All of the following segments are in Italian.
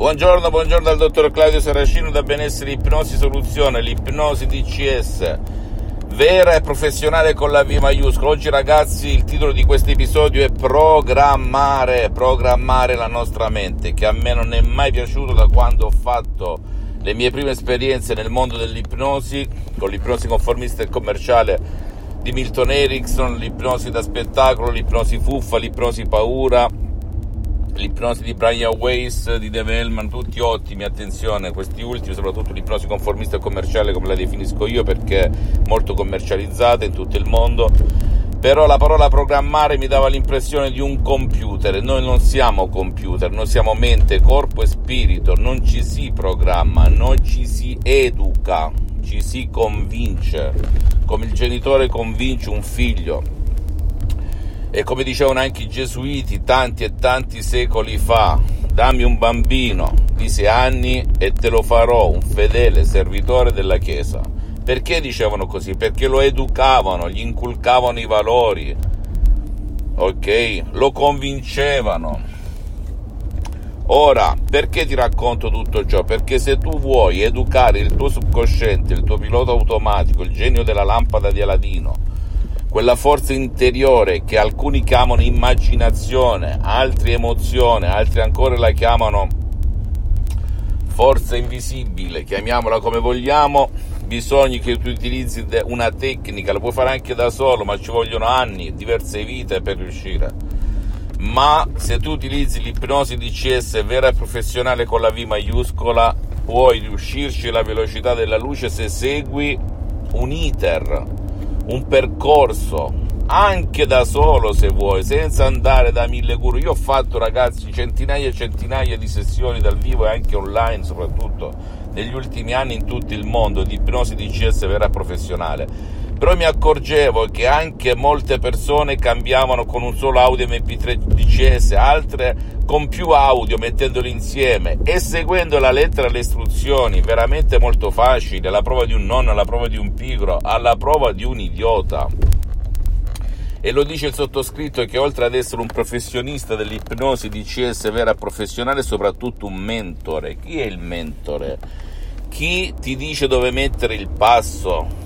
Buongiorno, buongiorno dal dottor Claudio Saracino da Benessere Ipnosi Soluzione, l'ipnosi DCS, vera e professionale con la V maiuscola. Oggi ragazzi il titolo di questo episodio è programmare, programmare la nostra mente, che a me non è mai piaciuto da quando ho fatto le mie prime esperienze nel mondo dell'ipnosi, con l'ipnosi conformista e commerciale di Milton Erickson, l'ipnosi da spettacolo, l'ipnosi fuffa, l'ipnosi paura, l'ipnosi di Brian Weiss, di Dave Hellman, tutti ottimi, attenzione, questi ultimi, soprattutto l'ipnosi conformista e commerciale come la definisco io perché molto commercializzata in tutto il mondo, però la parola programmare mi dava l'impressione di un computer, noi non siamo computer, noi siamo mente, corpo e spirito, non ci si programma, non ci si educa, ci si convince, come il genitore convince un figlio e come dicevano anche i gesuiti tanti e tanti secoli fa, dammi un bambino di sei anni e te lo farò un fedele servitore della Chiesa. Perché dicevano così? Perché lo educavano, gli inculcavano i valori, ok? Lo convincevano. Ora, perché ti racconto tutto ciò? Perché se tu vuoi educare il tuo subconsciente, il tuo pilota automatico, il genio della lampada di Aladino, quella forza interiore che alcuni chiamano immaginazione, altri emozione, altri ancora la chiamano forza invisibile, chiamiamola come vogliamo, bisogna che tu utilizzi una tecnica, lo puoi fare anche da solo, ma ci vogliono anni, diverse vite per riuscire. Ma se tu utilizzi l'ipnosi DCS vera e professionale con la V maiuscola, puoi riuscirci alla velocità della luce se segui un iter un percorso anche da solo se vuoi, senza andare da mille guru. Io ho fatto ragazzi centinaia e centinaia di sessioni dal vivo e anche online soprattutto negli ultimi anni in tutto il mondo di ipnosi DCS vera professionale. Però mi accorgevo che anche molte persone cambiavano con un solo audio MP3 DCS, altre con più audio mettendoli insieme e seguendo la lettera e le istruzioni, veramente molto facile, alla prova di un nonno, alla prova di un pigro, alla prova di un idiota. E lo dice il sottoscritto che oltre ad essere un professionista dell'ipnosi DCS vera professionale, è soprattutto un mentore. Chi è il mentore? Chi ti dice dove mettere il passo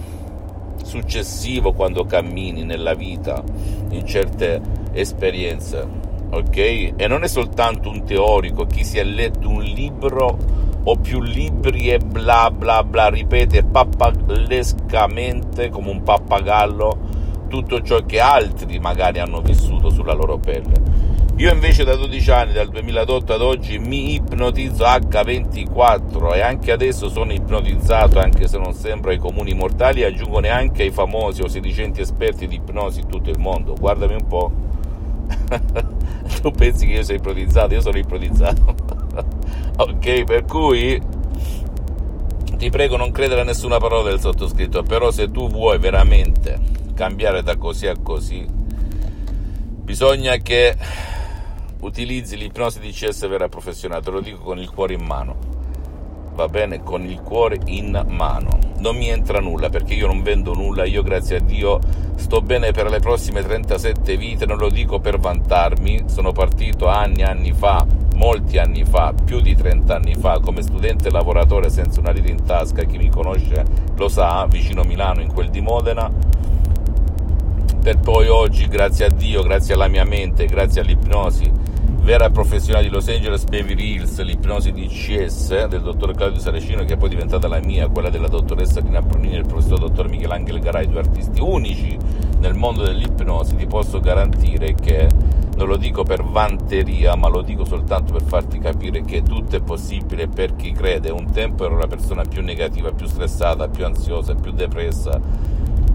successivo quando cammini nella vita in certe esperienze, ok? E non è soltanto un teorico, chi si è letto un libro o più libri e bla bla bla, ripete pappalescamente come un pappagallo tutto ciò che altri magari hanno vissuto sulla loro pelle. Io invece da 12 anni, dal 2008 ad oggi, mi ipnotizzo H24 e anche adesso sono ipnotizzato, anche se non sembro ai comuni mortali, e aggiungo neanche ai famosi o sedicenti esperti di ipnosi in tutto il mondo. Guardami un po'. tu pensi che io sia ipnotizzato? Io sono ipnotizzato. ok, per cui ti prego non credere a nessuna parola del sottoscritto, però se tu vuoi veramente cambiare da così a così, bisogna che utilizzi l'ipnosi di CS vera professionale, te lo dico con il cuore in mano, va bene? Con il cuore in mano. Non mi entra nulla perché io non vendo nulla, io grazie a Dio sto bene per le prossime 37 vite, non lo dico per vantarmi, sono partito anni e anni fa, molti anni fa, più di 30 anni fa, come studente lavoratore senza una lira in tasca, chi mi conosce lo sa, vicino Milano in quel di Modena per poi oggi, grazie a Dio, grazie alla mia mente, grazie all'ipnosi vera professionale di Los Angeles Beverly Hills, l'ipnosi di CS del dottor Claudio Saracino, che è poi diventata la mia, quella della dottoressa Dina Brunini e il professor dottor Michelangelo Garai, due artisti unici nel mondo dell'ipnosi, ti posso garantire che non lo dico per vanteria, ma lo dico soltanto per farti capire che tutto è possibile per chi crede. Un tempo ero una persona più negativa, più stressata, più ansiosa, più depressa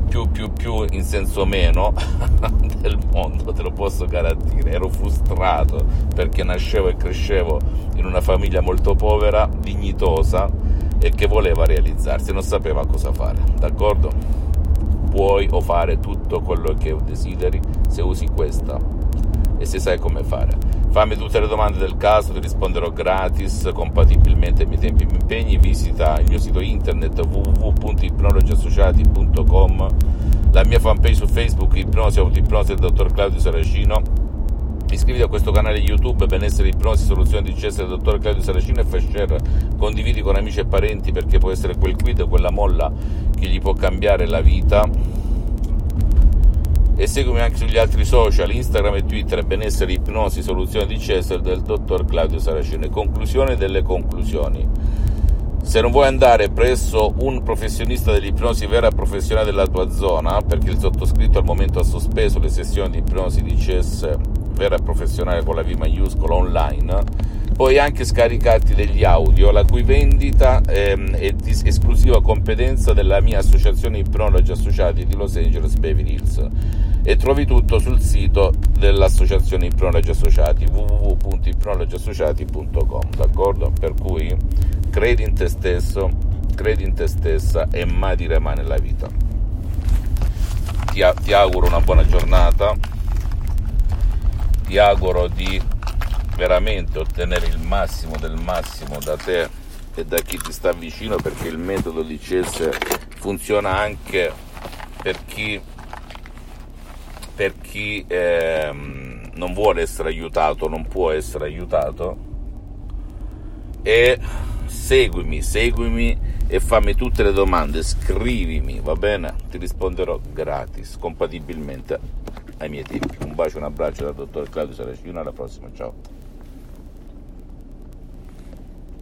più, più, più in senso meno del mondo, te lo posso garantire. Ero frustrato perché nascevo e crescevo in una famiglia molto povera, dignitosa e che voleva realizzarsi, non sapeva cosa fare, d'accordo? Puoi o fare tutto quello che desideri se usi questa e se sai come fare. Fammi tutte le domande del caso, ti risponderò gratis, compatibilmente ai miei tempi e miei impegni. Visita il mio sito internet www.ipnologiassociati.com, la mia fanpage su Facebook Ipnosi Autoipnosi del dottor Claudio Saracino iscriviti a questo canale YouTube Benessere Ipnosi Soluzione di CS del dottor Claudio Saracino e fai share, condividi con amici e parenti perché può essere quel quid, quella molla che gli può cambiare la vita e seguimi anche sugli altri social, Instagram e Twitter, benessere, ipnosi, soluzione di Cesare del dottor Claudio Saracino. Conclusione delle conclusioni. Se non vuoi andare presso un professionista dell'ipnosi vera professionale della tua zona, perché il sottoscritto al momento ha sospeso le sessioni di ipnosi di CES vera professionale con la V maiuscola online, puoi anche scaricarti degli audio, la cui vendita ehm, è di esclusiva competenza della mia associazione Ipnologi Associati di Los Angeles Beverly Hills e trovi tutto sul sito dell'associazione Ipnologi Associati www.ipnologiassociati.com d'accordo? Per cui credi in te stesso, credi in te stessa e mai dire mai nella vita. Ti, ti auguro una buona giornata, ti auguro di veramente ottenere il massimo del massimo da te e da chi ti sta vicino perché il metodo di CS funziona anche per chi per chi ehm, non vuole essere aiutato, non può essere aiutato. E seguimi, seguimi e fammi tutte le domande, scrivimi, va bene? Ti risponderò gratis, compatibilmente ai miei tempi. Un bacio, un abbraccio dal dottor Claudio Saracino, alla prossima, ciao.